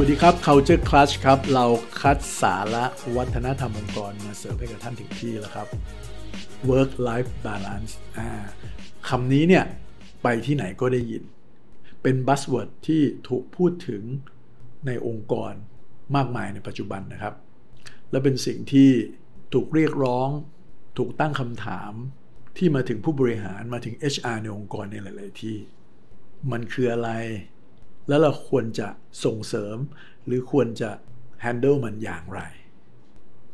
วัสดีครับ Culture Clash ครับ เราคัดสาระวัฒนธรรมองค์กรมาเสิร์ฟให้กับท่านถึงที่แล้วครับ work life balance อ่าคำนี้เนี่ย ไปที่ไหนก็ได้ยิน เป็น buzzword ที่ถูกพูดถึงในองค์กรมากมายในปัจจุบันนะครับ และเป็นสิ่งที่ถูกเรียกร้อง ถูกตั้งคำถามที่มาถึงผู้บริหารมาถึง HR ในองค์กรในหลาย ๆ ที่ มันคืออะไร แล้วเราควรจะส่งเสริม หรือควรจะ handle มันอย่างไร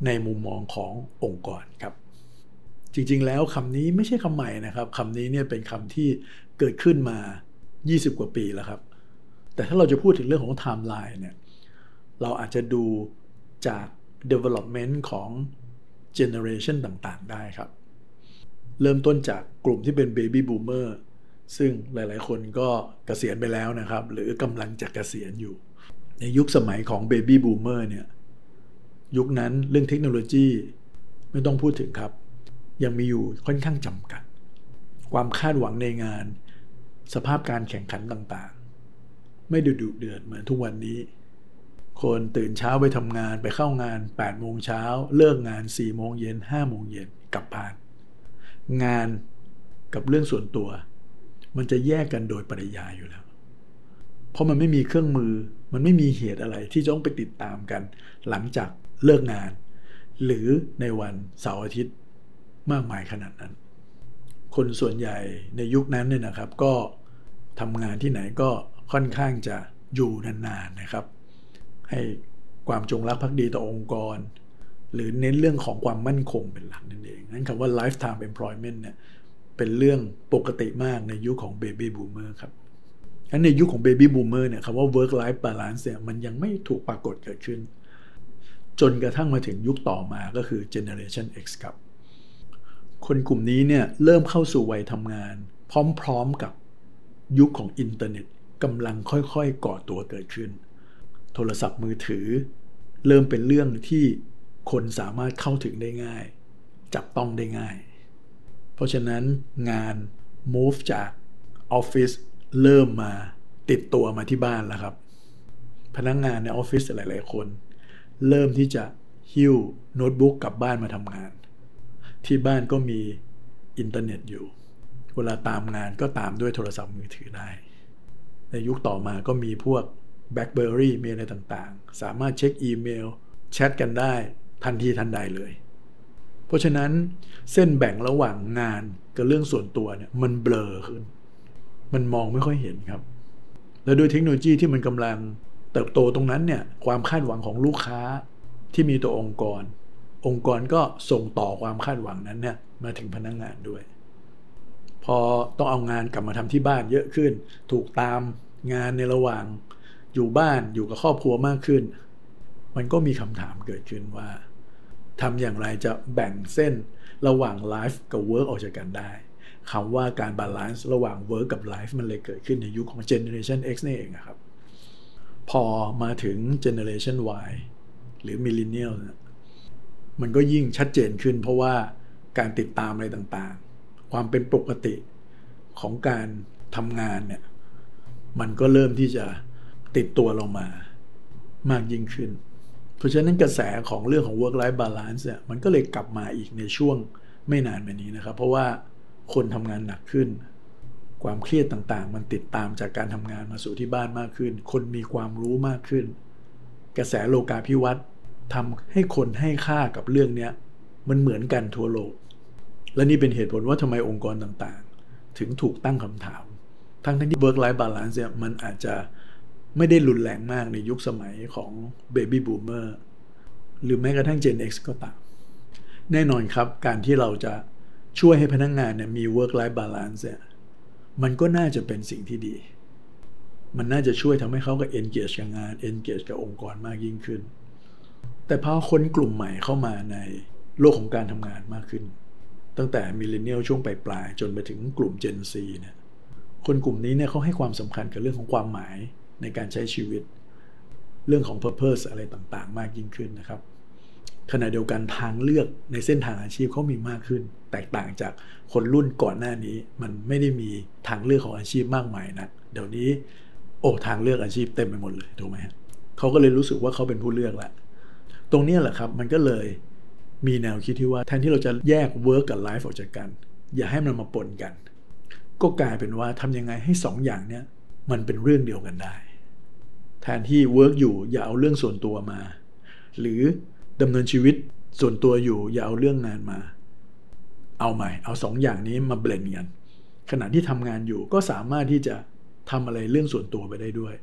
ในมุมมองขององค์กรครับ จริงๆแล้วคำนี้ไม่ใช่คำใหม่นะครับคำนี้เนี่ยเป็นคำที่เกิดขึ้นมา 20 กว่าปีแล้วครับ แต่ถ้าเราจะพูดถึงเรื่องของไทม์ไลน์เนี่ยเราอาจจะดูจาก development ของ generation ต่างๆ ได้ครับ เริ่มต้นจากกลุ่มที่เป็น baby boomer ซึ่งหลาย ๆ คนก็เกษียณไปแล้วนะครับ หรือกำลังจะเกษียณอยู่ ในยุคสมัยของ baby boomer เนี่ยยุคนั้นเรื่องเทคโนโลยีไม่ต้องพูดถึงครับ ยังมีอยู่ค่อนข้างจำกัด ความคาดหวังในงาน สภาพการแข่งขันต่าง ๆ ไม่ดุดุเดือดเหมือนทุกวันนี้ คนตื่นเช้าไปทำงานไปเข้างาน8โมงเช้าเลิกงาน4โมงเย็น5โมงเย็นกลับบ้าน งานกับเรื่องส่วนตัว มันจะแยกกันโดยปริยายอยู่แล้ว เพราะมันไม่มีเครื่องมือ มันไม่มีเหตุอะไรที่จะต้องไปติดตามกัน หลังจากเลิกงาน หรือในวันเสาร์อาทิตย์มากมายขนาดนั้น คนส่วนใหญ่ในยุคนั้นเนี่ยนะครับ ก็ทำงานที่ไหนก็ค่อนข้างจะอยู่นานๆนะครับ ให้ความจงรักภักดีต่อองค์กร หรือเน้นเรื่องของความมั่นคงเป็นหลักนั่นเอง นั้นคำว่า lifetime employment เนี่ย เป็นเรื่องปกติมากในยุคของ baby boomer ครับงั้นในยุคของ baby boomer เนี่ยคำว่า work life balance เนี่ยมันยังไม่ถูกปรากฏเกิดขึ้น จนกระทั่งมาถึงยุคต่อมาก็คือ generation X ครับ คนกลุ่มนี้เนี่ยเริ่มเข้าสู่วัยทำงาน พร้อมๆกับยุคของอินเทอร์เน็ตกำลังค่อยๆก่อตัวเกิดขึ้น โทรศัพท์มือถือ เริ่มเป็นเรื่องที่คนสามารถเข้าถึงได้ง่าย จับต้องได้ง่าย เพราะฉะนั้นงาน move จากออฟฟิศเริ่มมาติดตัวมาที่บ้านแล้วครับ พนักงานในออฟฟิศหลาย ๆ คน เริ่มที่จะหิ้วโน้ตบุ๊กกลับบ้านมาทำงาน ที่บ้านก็มีอินเทอร์เน็ตอยู่ เวลาตามงานก็ตามด้วยโทรศัพท์มือถือได้ ในยุคต่อมาก็มีพวก BlackBerry มีอะไรต่าง ๆ สามารถเช็คอีเมล แชทกันได้ทันทีทันใดเลย เพราะฉะนั้นเส้นแบ่งระหว่างงานกับเรื่องส่วนตัวเนี่ยมันเบลอขึ้น มันมองไม่ค่อยเห็นครับ และด้วยเทคโนโลยีที่มันกำลังเติบโตตรงนั้นเนี่ยความคาดหวังของลูกค้าที่มีต่อองค์กร องค์กรก็ส่งต่อความคาดหวังนั้นเนี่ยมาถึงพนักงานด้วย พอต้องเอางานกลับมาทำที่บ้านเยอะขึ้น ถูกตามงานในระหว่างอยู่บ้านอยู่กับครอบครัวมากขึ้น มันก็มีคำถามเกิดขึ้นว่า ทำอย่างไรจะแบ่งเส้นระหว่าง life กับ work ออกจากกันได้คำว่าการ balance ระหว่าง work กับ life มันเลยเกิดขึ้นในยุคของ Generation X นี่เองครับ พอมาถึง Generation Y หรือ Millennial นะมันก็ยิ่งชัดเจนขึ้นเพราะว่าการติดตามอะไรต่างๆ ความเป็นปกติของการทำงานเนี่ยมันก็เริ่มที่จะติดตัวลงมามากยิ่งขึ้น เพราะฉะนั้นกระแสของเรื่องของ work life balance เนี่ยมันก็เลยกลับมาอีกในช่วงไม่นานมานี้นะครับ เพราะว่าคนทำงานหนักขึ้น ความเครียดต่างๆ มันติดตามจากการทำงานมาสู่ที่บ้านมากขึ้น คนมีความรู้มากขึ้น กระแสโลกาภิวัตน์ทำให้คนให้ค่ากับเรื่องนี้มันเหมือนกันทั่วโลก และนี่เป็นเหตุผลว่าทำไมองค์กรต่างๆ ถึงถูกตั้งคำถาม ทั้งที่ work life balance เนี่ยมันอาจจะ ไม่ได้รุนแรงมากในยุคสมัยของ baby boomer หรือแม้กระทั่ง Gen X ก็ตาม แน่นอนครับการที่เราจะช่วยให้พนักงงานเนี่ยมี work life balance เนี่ยมันก็น่าจะเป็นสิ่งที่ดี มันน่าจะช่วยทำให้เขากับ engage กับงาน engage กับองค์กรมากยิ่งขึ้น แต่พอคนกลุ่มใหม่เข้ามาในโลกของการทำงานมากขึ้น ตั้งแต่มิเลเนียลช่วงปลายๆจนไปถึงกลุ่ม Gen Z เนี่ยคนกลุ่มนี้เนี่ยเขาให้ความสำคัญกับเรื่องของความหมาย ในการใช้ชีวิต เรื่องของ purpose อะไรต่างๆ มากยิ่งขึ้นนะครับขณะเดียวกันทางเลือกในเส้นทางอาชีพเขามีมากขึ้น แตกต่างจากคนรุ่นก่อนหน้านี้ มันไม่ได้มีทางเลือกของอาชีพมากมายนะเดี๋ยวนี้ โอ้ทางเลือกอาชีพเต็มไปหมดเลยถูกไหมฮะเขาก็เลยรู้สึกว่าเขาเป็นผู้เลือกแหละตรงนี้แหละครับมันก็เลยมีแนวคิดที่ว่าแทนที่เราจะแยก work กับ life ออกจากกัน อย่าให้มันมาปนกัน ก็กลายเป็นว่าทำยังไงให้สองอย่างเนี้ย มันเป็นเรื่องเดียวกันได้ แทนที่ work อยู่อย่าเอาเรื่องส่วนตัวมา หรือดำเนินชีวิตส่วนตัวอยู่อย่าเอาเรื่องงานมา เอาใหม่ เอาสองอย่างนี้มาเบลนกันขณะที่ทำงานอยู่ก็สามารถที่จะทำอะไรเรื่องส่วนตัวไปได้ด้วย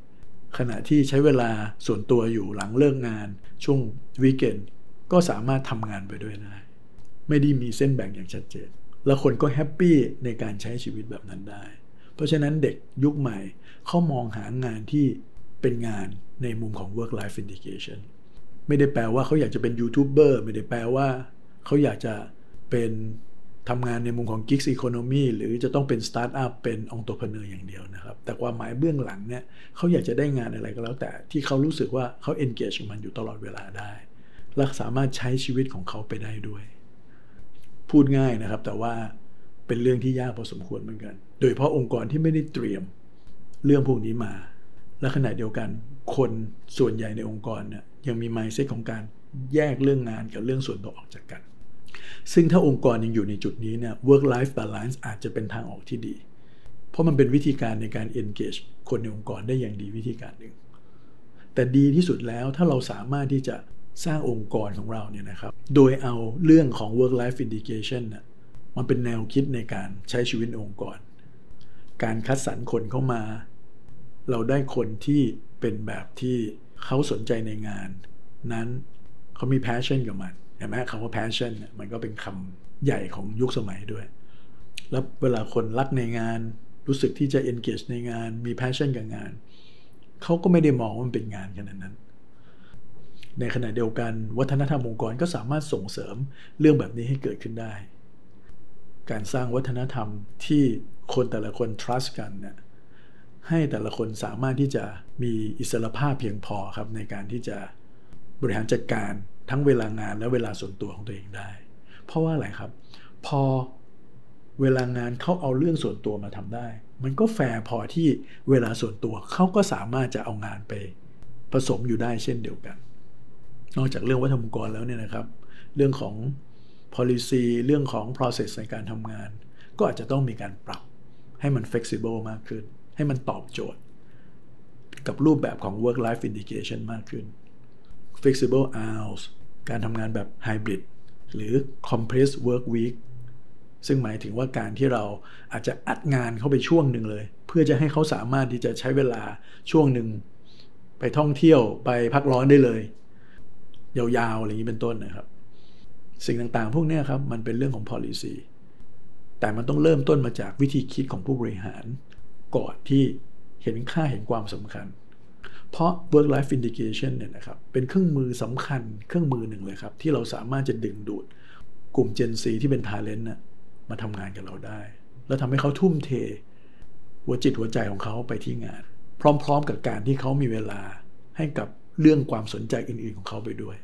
ขณะที่ใช้เวลาส่วนตัวอยู่หลังเลิกงาน ช่วงวีเกนก็สามารถทำงานไปด้วยได้ ไม่ได้มีเส้นแบ่งอย่างชัดเจน แล้วคนก็แฮปปี้ในการใช้ชีวิตแบบนั้นได้ เพราะฉะนั้นเด็กยุคใหม่เขามองหางานที่เป็นงานในมุมของ work life indication ไม่ได้แปลว่าเขาอยากจะเป็นยูทูบเบอร์ไม่ได้แปลว่าเขาอยากจะเป็นทำงานในมุมของ Gigs Economy หรือจะต้องเป็นสตาร์ทอัพเป็นองค์ตัวพเนออย่างเดียวนะครับ แต่ความหมายเบื้องหลังเนี่ยเขาอยากจะได้งานอะไรก็แล้วแต่ที่เขารู้สึกว่าเขา engage กับมันอยู่ตลอดเวลาได้ และสามารถใช้ชีวิตของเขาไปได้ด้วย พูดง่ายนะครับ แต่ว่า เป็นเรื่องที่ยากพอสมควรเหมือนกัน โดยเพราะองค์กรที่ไม่ได้เตรียมเรื่องพวกนี้มา และขณะเดียวกันคนส่วนใหญ่ในองค์กรเนี่ยยังมี mindset ของการแยกเรื่องงานกับเรื่องส่วนตัวออกจากกัน ซึ่งถ้าองค์กรยังอยู่ในจุดนี้เนี่ย work life balance อาจจะเป็นทางออกที่ดี เพราะมันเป็นวิธีการในการ engage คนในองค์กรได้อย่างดีวิธีการหนึ่ง แต่ดีที่สุดแล้วถ้าเราสามารถที่จะสร้างองค์กรของเราเนี่ยนะครับ โดยเอาเรื่องของ work life indication นะ มันเป็นแนวคิดในการใช้ชีวิตองค์กร การคัดสรรคนเข้ามา เราได้คนที่เป็นแบบที่เขาสนใจในงาน นั้นเขามี passion กับมันเห็นไหมคำว่า passion มันก็เป็นคำใหญ่ของยุคสมัยด้วย แล้วเวลาคนรักในงานรู้สึกที่จะ engage ในงานมี passion กับงาน เขาก็ไม่ได้มองว่ามันเป็นงานขนาดนั้น ในขณะเดียวกันวัฒนธรรมองค์กรก็สามารถส่งเสริมเรื่องแบบนี้ให้เกิดขึ้นได้ การสร้างวัฒนธรรมที่คนแต่ละคน trust กันเนี่ยให้แต่ละคนสามารถที่จะมีอิสรภาพเพียงพอครับในการที่จะบริหารจัดการทั้งเวลางานและเวลาส่วนตัวของตัวเองได้ เพราะว่าอะไรครับ พอเวลางานเขาเอาเรื่องส่วนตัวมาทำได้ มันก็แฟร์พอที่เวลาส่วนตัวเขาก็สามารถจะเอางานไปผสมอยู่ได้เช่นเดียวกัน นอกจากเรื่องวัฒนธรรมกรแล้วเนี่ยนะครับ เรื่องของ policy เรื่องของ process ในการทำงาน ก็อาจจะต้องมีการปรับให้มัน flexible มากขึ้น ให้มันตอบโจทย์ กับรูปแบบของ work life indication มากขึ้น flexible hours การทำงานแบบ hybrid หรือ compressed work week ซึ่งหมายถึงว่าการที่เราอาจจะอัดงานเข้าไปช่วงหนึ่งเลย เพื่อจะให้เขาสามารถที่จะใช้เวลาช่วงหนึ่ง ไปท่องเที่ยวไปพักร้อนได้เลย ยาวๆอะไรอย่างนี้เป็นต้นนะครับ สิ่งต่างๆ พวกนี้ครับมันเป็นเรื่องของ policy แต่มันต้องเริ่มต้นมาจากวิธีคิดของผู้บริหาร ก่อนที่เห็นค่าเห็นความสำคัญ เพราะ work life indication เนี่ยนะครับเป็นเครื่องมือสำคัญเครื่องมือหนึ่งเลยครับ ที่เราสามารถจะดึงดูด กลุ่ม Gen Z ที่เป็น talent นะมาทำงานกับเราได้ แล้วทำให้เขาทุ่มเท หัวจิตหัวใจของเขาไปที่งาน พร้อม ๆ กับการที่เขามีเวลาให้กับเรื่องความสนใจอื่น ๆ ของเขาไปด้วย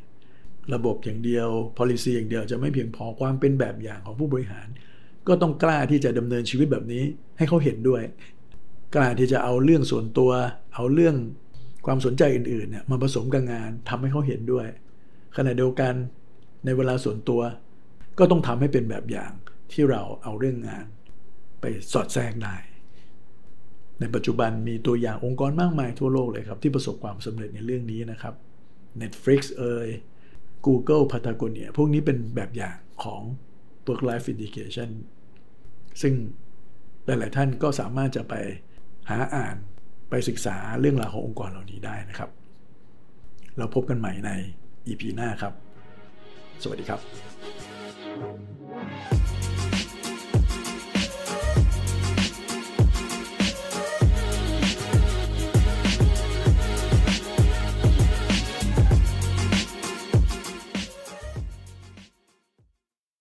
ระบบอย่างเดียว policy อย่างเดียวจะไม่เพียงพอความเป็นแบบอย่างของผู้บริหาร ก็ต้องกล้าที่จะดำเนินชีวิตแบบนี้ให้เขาเห็นด้วย กล้าที่จะเอาเรื่องส่วนตัว เอาเรื่องความสนใจอื่นๆเนี่ยมาผสมกับงานทำให้เขาเห็นด้วย ขณะเดียวกันในเวลาส่วนตัว ก็ต้องทำให้เป็นแบบอย่างที่เราเอาเรื่องงาน ไปสอดแทรกได้ในปัจจุบันมีตัวอย่างองค์กรมากมายทั่วโลกเลยครับ ที่ประสบความสำเร็จในเรื่องนี้นะครับ Netflix เอ่ย Google Patagonia พวกนี้เป็นแบบอย่างของ work life indication ซึ่งหลาย ๆ ท่านก็สามารถจะไปหาอ่านไปศึกษาเรื่องราวขององค์กรเหล่านี้ได้นะครับ เราพบกันใหม่ใน EP หน้าครับ สวัสดีครับ